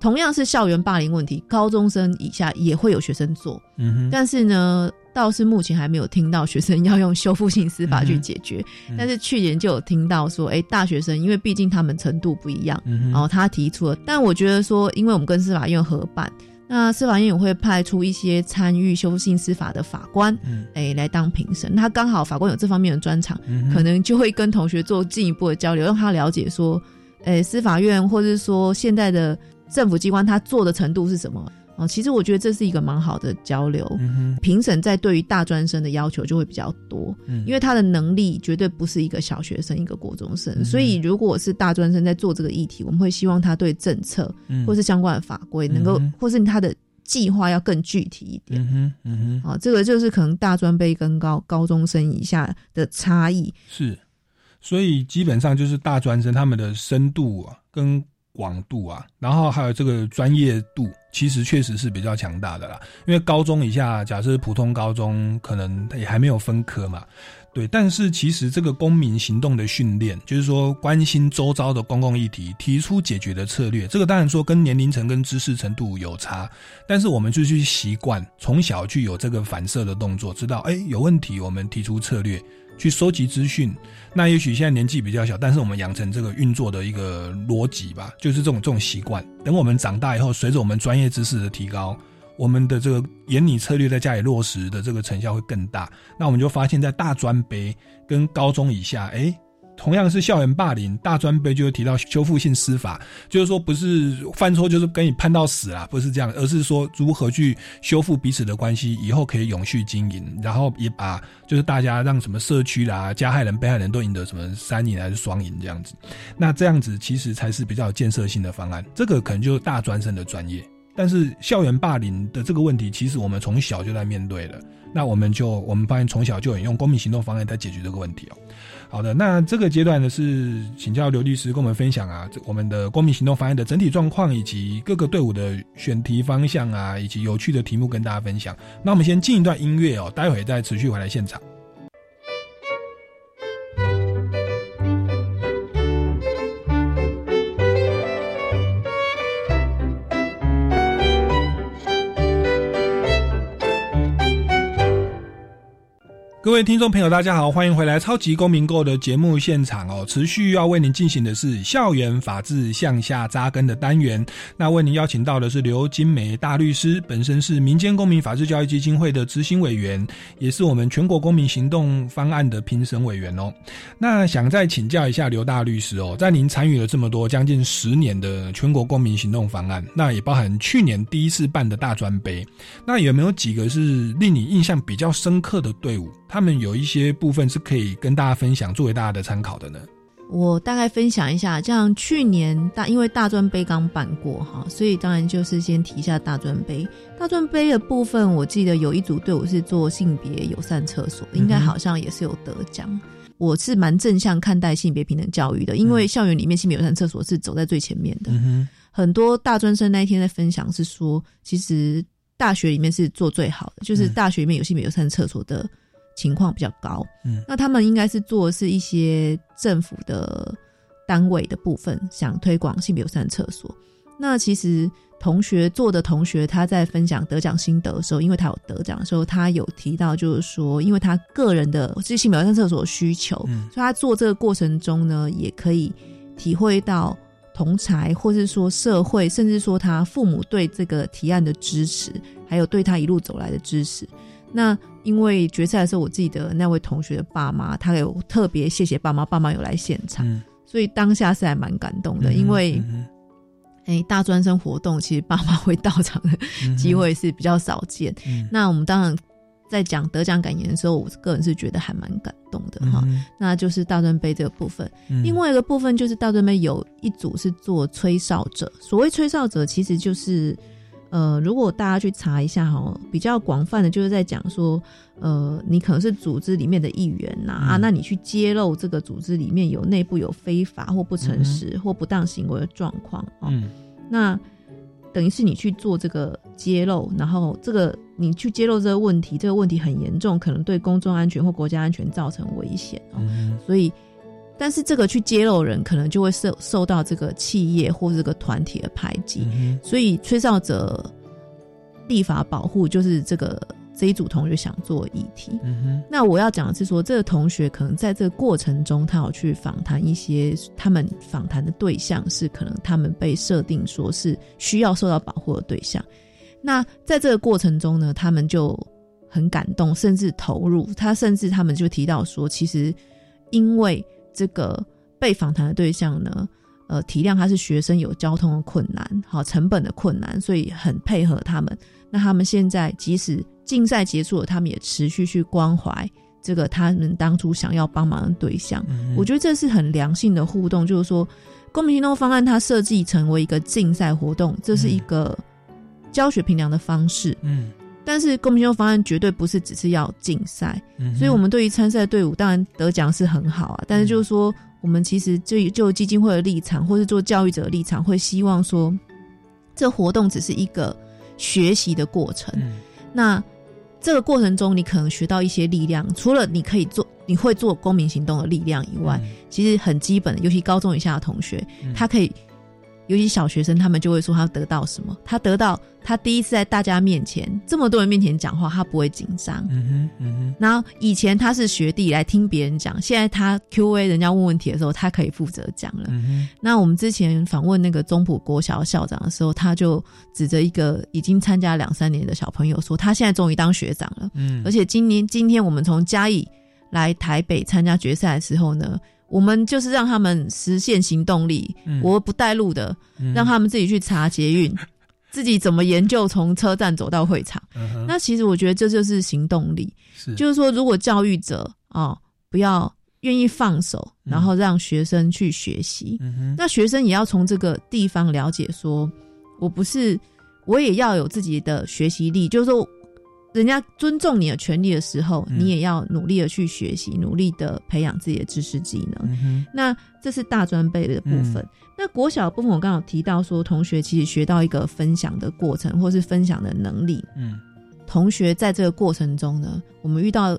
同样是校园霸凌问题，高中生以下也会有学生做，嗯哼，但是呢，倒是目前还没有听到学生要用修复性司法去解决。嗯但是去年就有听到说，哎、大学生因为毕竟他们程度不一样，嗯然后他提出了。但我觉得说，因为我们跟司法院合办，那司法院也会派出一些参与修复性司法的法官，嗯哎、来当评审。他刚好法官有这方面的专长，嗯可能就会跟同学做进一步的交流，让他了解说，诶、司法院或者是说现在的政府机关他做的程度是什么。哦，其实我觉得这是一个蛮好的交流。评审在对于大专生的要求就会比较多，嗯因为他的能力绝对不是一个小学生、一个国中生，嗯所以如果是大专生在做这个议题，我们会希望他对政策、嗯或是相关的法规能够，嗯或是他的计划要更具体一点。嗯哼嗯哼，啊，这个就是可能大专杯跟高高中生以下的差异。是，所以基本上就是大专生他们的深度啊跟广度啊，然后还有这个专业度，其实确实是比较强大的啦。因为高中以下，假设普通高中可能也还没有分科嘛，对。但是其实这个公民行动的训练，就是说关心周遭的公共议题，提出解决的策略，这个当然说跟年龄层跟知识程度有差，但是我们就去习惯从小去有这个反射的动作，知道哎有问题，我们提出策略。去收集资讯，那也许现在年纪比较小，但是我们养成这个运作的一个逻辑吧，就是这种这种习惯。等我们长大以后，随着我们专业知识的提高，我们的这个严拟策略在家里落实的这个成效会更大。那我们就发现，在大专杯跟高中以下，哎。同样是校园霸凌，大专杯就会提到修复性司法，就是说不是犯错就是给你判到死啦，不是这样，而是说如何去修复彼此的关系，以后可以永续经营，然后也把就是大家让什么社区啦、加害人、被害人都赢得什么三赢还是双赢这样子，那这样子其实才是比较有建设性的方案，这个可能就是大专生的专业。但是校园霸凌的这个问题，其实我们从小就在面对了。那我们就我们发现从小就有用公民行动方案在解决这个问题哦。好的，那这个阶段呢是请教刘律师跟我们分享啊，这我们的公民行动方案的整体状况，以及各个队伍的选题方向啊，以及有趣的题目跟大家分享。那我们先进一段音乐哦，待会再持续回来现场。各位听众朋友，大家好，欢迎回来《超级公民购》的节目现场哦。持续要为您进行的是校园法治向下扎根的单元。那为您邀请到的是刘金梅大律师，本身是民间公民法治教育基金会的执行委员，也是我们全国公民行动方案的评审委员哦。那想再请教一下刘大律师哦，在您参与了这么多将近十年的全国公民行动方案，那也包含去年第一次办的大专杯，那有没有几个是令你印象比较深刻的队伍？他们有一些部分是可以跟大家分享，作为大家的参考的呢。我大概分享一下，像去年大因为大专杯刚办过哈，所以当然就是先提一下大专杯。大专杯的部分，我记得有一组队伍是做性别友善厕所，应该好像也是有得奖。我是蛮正向看待性别平等教育的，因为校园里面性别友善厕所是走在最前面的。很多大专生那一天在分享是说，其实大学里面是做最好的，就是大学里面有性别友善厕所的。情况比较高，嗯，那他们应该是做的是一些政府的单位的部分，想推广性别友善厕所。那其实同学做的同学他在分享得奖心得的时候，因为他有得奖的时候，他有提到就是说，因为他个人的是性别友善厕所需求，所以他做这个过程中呢，也可以体会到同才或是说社会，甚至说他父母对这个提案的支持，还有对他一路走来的支持。那因为决赛的时候，我记得那位同学的爸妈，他有特别谢谢爸妈，爸妈有来现场，所以当下是还蛮感动的。因为，哎，大专生活动其实爸妈会到场的机会是比较少见。那我们当然在讲得奖感言的时候，我个人是觉得还蛮感动的哈。那就是大专杯这个部分，另外一个部分就是大专杯有一组是做吹哨者，所谓吹哨者其实就是。呃，如果大家去查一下哈，比较广泛的就是在讲说，呃，你可能是组织里面的一员呐啊，那你去揭露这个组织里面有内部有非法或不诚实或不当行为的状况啊，那等于是你去做这个揭露，然后这个你去揭露这个问题，这个问题很严重，可能对公众安全或国家安全造成危险哦，所以。但是这个去揭露人，可能就会受受到这个企业或这个团体的排挤，所以吹哨者立法保护就是这个这一组同学想做议题。那我要讲的是说，这个同学可能在这个过程中，他有去访谈一些他们访谈的对象是可能他们被设定说是需要受到保护的对象。那在这个过程中呢，他们就很感动，甚至投入。他甚至他们就提到说，其实因为这个被访谈的对象呢，呃，体谅他是学生有交通的困难，好成本的困难，所以很配合他们。那他们现在即使竞赛结束了，他们也持续去关怀这个他们当初想要帮忙的对象。我觉得这是很良性的互动，就是说公民行动方案它设计成为一个竞赛活动，这是一个教学评量的方式。嗯。但是公平性方案绝对不是只是要竞赛，所以我们对于参赛队伍当然得奖是很好啊。但是就是说，我们其实就就基金会的立场，或是做教育者的立场，会希望说，这活动只是一个学习的过程。那这个过程中，你可能学到一些力量，除了你可以做，你会做公民行动的力量以外，其实很基本的，尤其高中以下的同学，他可以。尤其小学生，他们就会说他得到什么？他得到他第一次在大家面前这么多人面前讲话，他不会紧张。嗯哼，嗯哼。然后以前他是学弟来听别人讲，现在他 Q&A 人家问问题的时候，他可以负责讲了。嗯那我们之前访问那个中埔国小校长的时候，他就指着一个已经参加两三年的小朋友说，他现在终于当学长了。嗯。而且今年今天我们从嘉义来台北参加决赛的时候呢。我们就是让他们实现行动力，我不带路的，让他们自己去查捷运，*laughs* 自己怎么研究从车站走到会场。那其实我觉得这就是行动力，就是说如果教育者啊不要愿意放手，然后让学生去学习，那学生也要从这个地方了解，说我不是，我也要有自己的学习力，就是说。人家尊重你的权利的时候，你也要努力的去学习，努力的培养自己的知识技能。那这是大专辈的部分。那国小部分，我刚好提到说，同学其实学到一个分享的过程，或是分享的能力。嗯，同学在这个过程中呢，我们遇到。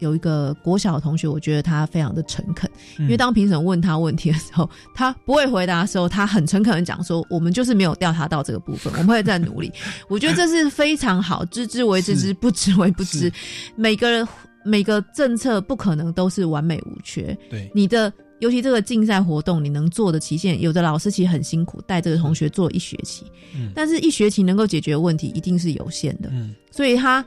有一个国小的同学，我觉得他非常的诚恳，因为当评审问他问题的时候，他不会回答的时候，他很诚恳的讲说：“我们就是没有调查到这个部分，我们会再努力。*laughs* ”我觉得这是非常好，知之为知之，不知为不知。每个人每个政策不可能都是完美无缺。对，你的尤其这个竞赛活动，你能做的期限，有的老师其实很辛苦，带这个同学做一学期，但是一学期能够解决问题一定是有限的。嗯，所以他。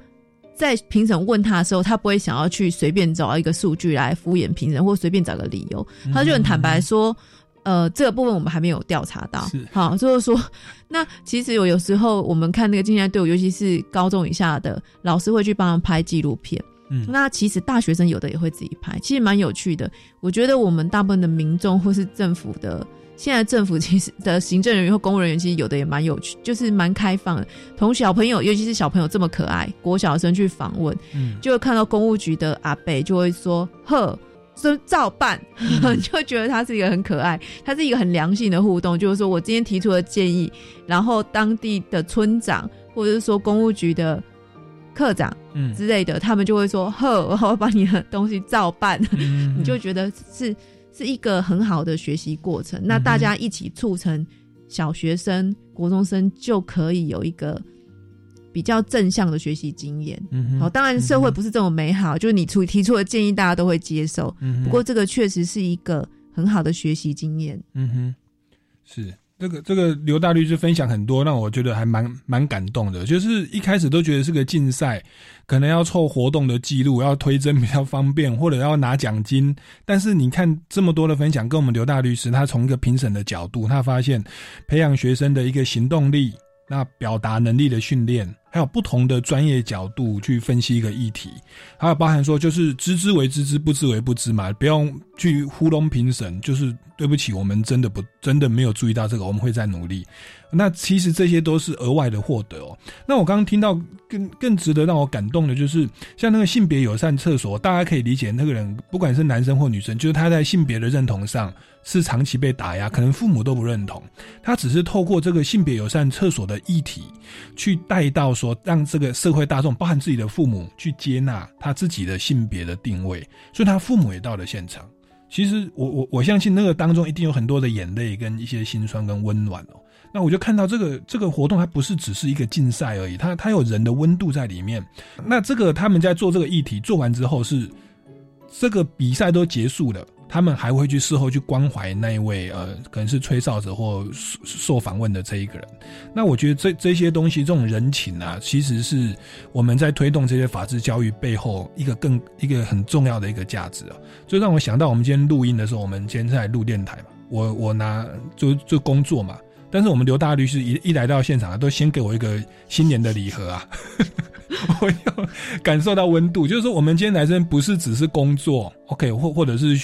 在评审问他的时候，他不会想要去随便找一个数据来敷衍评审，或随便找个理由，他就很坦白说：“呃，这个部分我们还没有调查到。”好，就是说，那其实有有时候我们看那个竞赛队伍，尤其是高中以下的老师会去帮他拍纪录片。嗯那其实大学生有的也会自己拍，其实蛮有趣的。我觉得我们大部分的民众或是政府的，现在政府其实的行政人员或公务人员，其实有的也蛮有趣，就是蛮开放的。同小朋友，尤其是小朋友这么可爱，国小生去访问，嗯就会看到公务局的阿伯就会说：“呵。”说照办，嗯就觉得他是一个很可爱，他是一个很良性的互动。就是说我今天提出的建议，然后当地的村长或者是说公务局的科长嗯之类的，他们就会说：“呵，我会把你的东西照办。嗯你就觉得是是一个很好的学习过程。那大家一起促成小学生、国中生就可以有一个比较正向的学习经验。好，当然社会不是这么美好，就是你出提出的建议，大家都会接受。嗯不过这个确实是一个很好的学习经验。嗯哼，是这个这个刘大律师分享很多，让我觉得还蛮蛮感动的。就是一开始都觉得是个竞赛，可能要凑活动的记录，要推甄比较方便，或者要拿奖金。但是你看这么多的分享，跟我们刘大律师，他从一个评审的角度，他发现培养学生的一个行动力。那表达能力的训练，还有不同的专业角度去分析一个议题，还有包含说就是知之为知之，不知为不知嘛，不用去糊弄评审。就是对不起，我们真的不真的没有注意到这个，我们会再努力。那其实这些都是额外的获得哦。那我刚刚听到更更值得让我感动的就是，像那个性别友善厕所，大家可以理解那个人不管是男生或女生，就是他在性别的认同上是长期被打压，可能父母都不认同，他只是透过这个性别友善厕所的议题，去带到说让这个社会大众，包含自己的父母去接纳他自己的性别的定位，所以他父母也到了现场。其实我我我相信那个当中一定有很多的眼泪跟一些心酸跟温暖哦。那我就看到这个这个活动，它不是只是一个竞赛而已，它它有人的温度在里面。那这个他们在做这个议题做完之后，是这个比赛都结束了，他们还会去事后去关怀那一位呃，可能是吹哨者或受访问的这一个人。那我觉得这这些东西，这种人情啊，其实是我们在推动这些法治教育背后一个更一个很重要的一个价值啊。就让我想到，我们今天录音的时候，我们今天在录电台嘛，我我拿就就工作嘛。但是我们刘大律师一一来到现场，都先给我一个新年的礼盒啊，*laughs* 我要感受到温度。就是说，我们今天来这边不是只是工作，OK，或或者是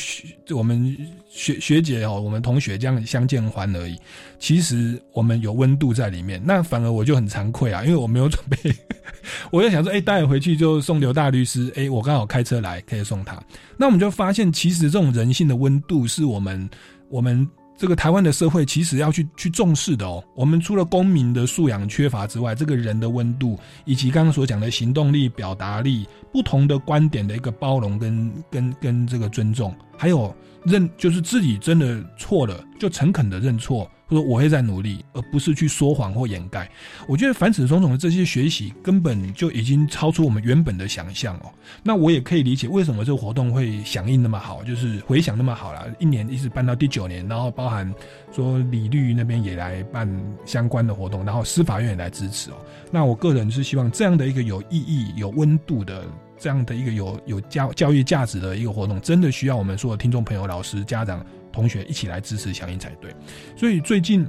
我们学学姐哦，我们同学这样相见欢而已。其实我们有温度在里面，那反而我就很惭愧啊，因为我没有准备。*laughs* 我就想说，哎、待会回去就送刘大律师，哎、我刚好开车来，可以送他。那我们就发现，其实这种人性的温度，是我们我们。这个台湾的社会其实要去去重视的哦。我们除了公民的素养缺乏之外，这个人的温度，以及刚刚所讲的行动力、表达力、不同的观点的一个包容跟跟跟这个尊重，还有认就是自己真的错了，就诚恳的认错，或者我会在努力，而不是去说谎或掩盖。我觉得凡此种种的这些学习，根本就已经超出我们原本的想象哦。那我也可以理解为什么这个活动会响应那么好，就是回响那么好啦，一年一直办到第九年，然后包含说李律那边也来办相关的活动，然后司法院也来支持哦。那我个人是希望这样的一个有意义、有温度的。这样的一个有有教教育价值的一个活动，真的需要我们所有听众朋友、老师、家长、同学一起来支持响应才对。所以最近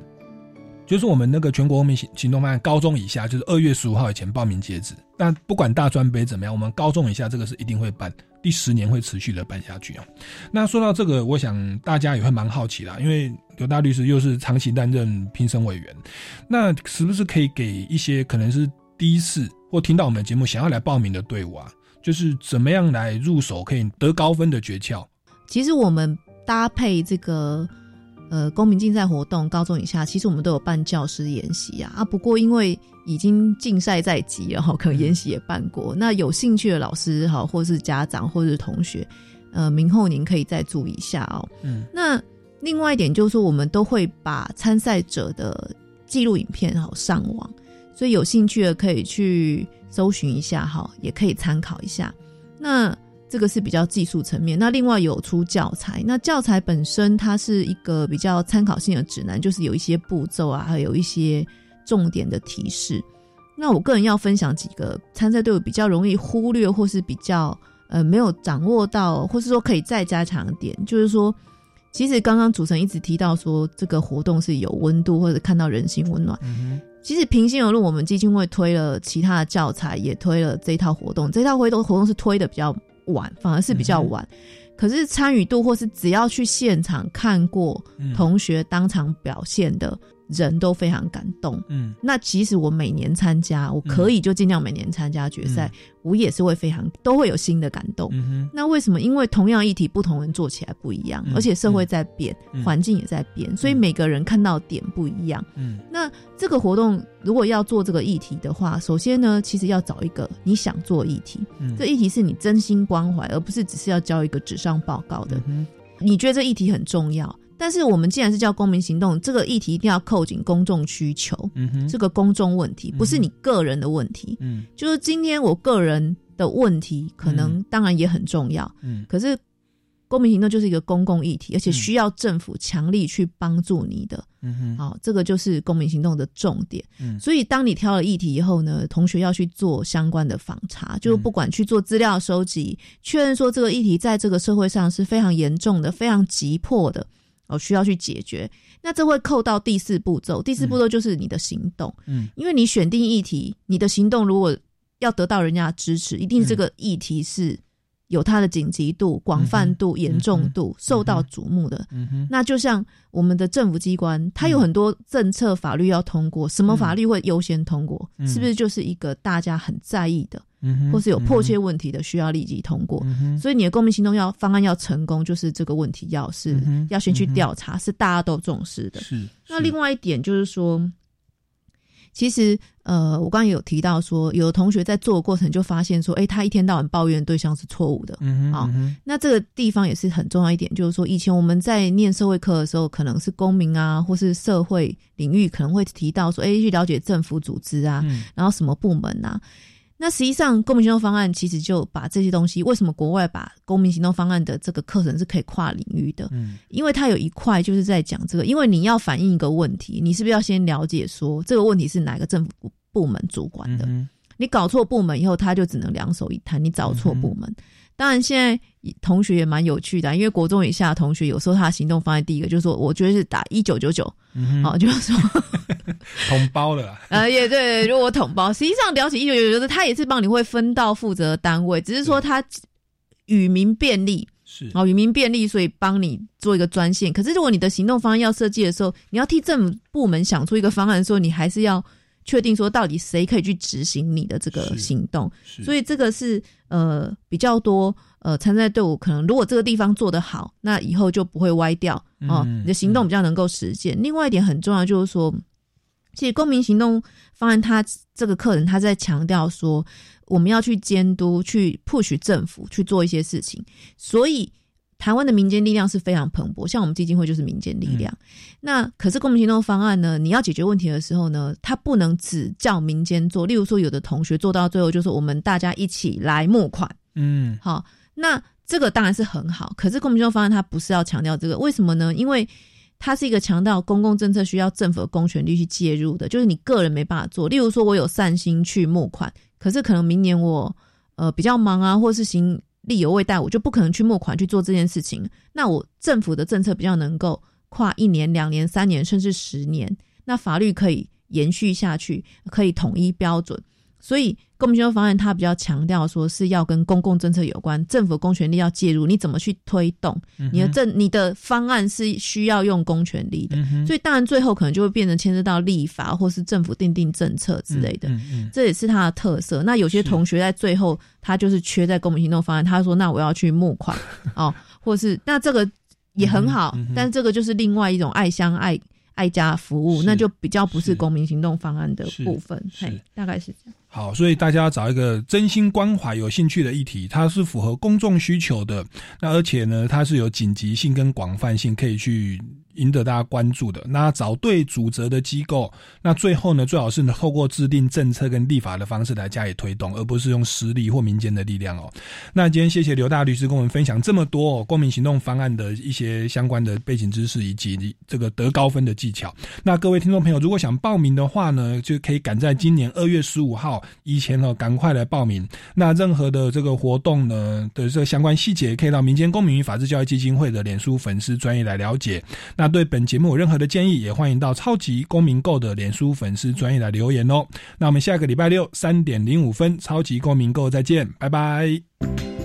就是我们那个全国公民行行动方案，高中以下就是二月十五号以前报名截止。但不管大专杯怎么样，我们高中以下这个是一定会办，第十年会持续的办下去哦。那说到这个，我想大家也会蛮好奇啦，因为刘大律师又是长期担任评审委员，那是不是可以给一些可能是第一次或听到我们节目想要来报名的队伍啊？就是怎么样来入手可以得高分的诀窍。其实我们搭配这个呃公民竞赛活动，高中以下，其实我们都有办教师研习啊啊。不过因为已经竞赛在即了哈，可能研习也办过。那有兴趣的老师哈，或是家长或是同学，呃，明后您可以再注意一下哦。嗯，那另外一点就是说，我们都会把参赛者的记录影片好上网，所以有兴趣的可以去搜寻一下哈，也可以参考一下。那这个是比较技术层面。那另外有出教材，那教材本身它是一个比较参考性的指南，就是有一些步骤啊，还有一些重点的提示。那我个人要分享几个参赛队伍比较容易忽略，或是比较呃没有掌握到，或是说可以再加强的点，就是说，其实刚刚主持人一直提到说这个活动是有温度，或者看到人心温暖。其实平心而论，我们基金会推了其他的教材，也推了这一套活动。这套活动活动是推的比较晚，反而是比较晚。可是参与度或是只要去现场看过同学当场表现的。人都非常感动，嗯，那即使我每年参加，我可以就尽量每年参加决赛，我也是会非常都会有新的感动。嗯那为什么？因为同样议题，不同人做起来不一样，而且社会在变，环境也在变，所以每个人看到点不一样。嗯，那这个活动如果要做这个议题的话，首先呢，其实要找一个你想做议题，这议题是你真心关怀，而不是只是要交一个纸上报告的。你觉得这议题很重要？但是我们既然是叫公民行动，这个议题一定要扣紧公众需求，这个公众问题不是你个人的问题。嗯，就是今天我个人的问题，可能当然也很重要。嗯，可是公民行动就是一个公共议题，而且需要政府强力去帮助你的。嗯哼，好，这个就是公民行动的重点。嗯，所以当你挑了议题以后呢，同学要去做相关的访查，就不管去做资料收集，确认说这个议题在这个社会上是非常严重的、非常急迫的。哦，需要去解决，那这会扣到第四步骤。第四步骤就是你的行动，嗯，因为你选定议题，你的行动如果要得到人家支持，一定这个议题是有它的紧急度、广泛度、严重度，受到瞩目的。嗯，那就像我们的政府机关，它有很多政策法律要通过，什么法律会优先通过？是不是就是一个大家很在意的？或是有迫切问题的，需要立即通过。所以你的公民行动要方案要成功，就是这个问题要是要先去调查，是大家都重视的。是。那另外一点就是说，其实呃，我刚刚有提到说，有的同学在做的过程就发现说，哎，他一天到晚抱怨对象是错误的。嗯好，那这个地方也是很重要一点，就是说，以前我们在念社会课的时候，可能是公民啊，或是社会领域可能会提到说，哎，去了解政府组织啊，然后什么部门啊。那实际上，公民行动方案其实就把这些东西，为什么国外把公民行动方案的这个课程是可以跨领域的？嗯，因为它有一块就是在讲这个，因为你要反映一个问题，你是不是要先了解说这个问题是哪个政府部门主管的？你搞错部门以后，他就只能两手一摊，你找错部门。当然，现在同学也蛮有趣的，因为国中以下的同学有时候他的行动方案第一个就是说，我觉得是打一九九九，哦，就是说统包了。*laughs* 呃，也对，如果统包，实际上了解一九九九的，他也是帮你会分到负责单位，只是说他与民便利是哦，与民便利，所以帮你做一个专线。可是如果你的行动方案要设计的时候，你要替政府部门想出一个方案的时候，你还是要。确定说到底谁可以去执行你的这个行动，所以这个是呃比较多呃参赛队伍可能如果这个地方做得好，那以后就不会歪掉哦，你的行动比较能够实践。另外一点很重要就是说，其实公民行动方案它这个客人他在强调说，我们要去监督去 push 政府去做一些事情，所以。台湾的民间力量是非常蓬勃，像我们基金会就是民间力量。那可是公民行动方案呢？你要解决问题的时候呢，它不能只叫民间做。例如说，有的同学做到最后就是我们大家一起来募款。嗯，好，那这个当然是很好。可是公民行动方案它不是要强调这个，为什么呢？因为它是一个强调公共政策需要政府的公权力去介入的，就是你个人没办法做。例如说，我有善心去募款，可是可能明年我呃比较忙啊，或是行。力有未贷，我就不可能去募款去做这件事情。那我政府的政策比较能够跨一年、两年、三年，甚至十年，那法律可以延续下去，可以统一标准。所以公民行动方案它比较强调说是要跟公共政策有关，政府公权力要介入，你怎么去推动？你的政？你的方案是需要用公权力的，所以当然最后可能就会变成牵涉到立法或是政府定定政策之类的，这也是它的特色。那有些同学在最后他就是缺在公民行动方案，他说那我要去募款。*laughs* 哦，或是那这个也很好，但这个就是另外一种爱乡爱爱家服务，那就比较不是公民行动方案的部分，嘿，大概是这样。好，所以大家找一个真心关怀、有兴趣的议题，它是符合公众需求的，那而且呢，它是有紧急性跟广泛性，可以去。赢得大家关注的，那找对主责的机构，那最后呢，最好是透过制定政策跟立法的方式来加以推动，而不是用实力或民间的力量哦。那今天谢谢刘大律师跟我们分享这么多公民行动方案的一些相关的背景知识以及这个得高分的技巧。那各位听众朋友，如果想报名的话呢，就可以赶在今年二月十五号以前哦，赶快来报名。那任何的这个活动呢的这相关细节，可以到民间公民与法治教育基金会的脸书粉丝专业来了解。那对本节目有任何的建议，也欢迎到超级公民购的脸书粉丝专业来留言哦。那我们下个礼拜六三点零五分，超级公民购再见，拜拜。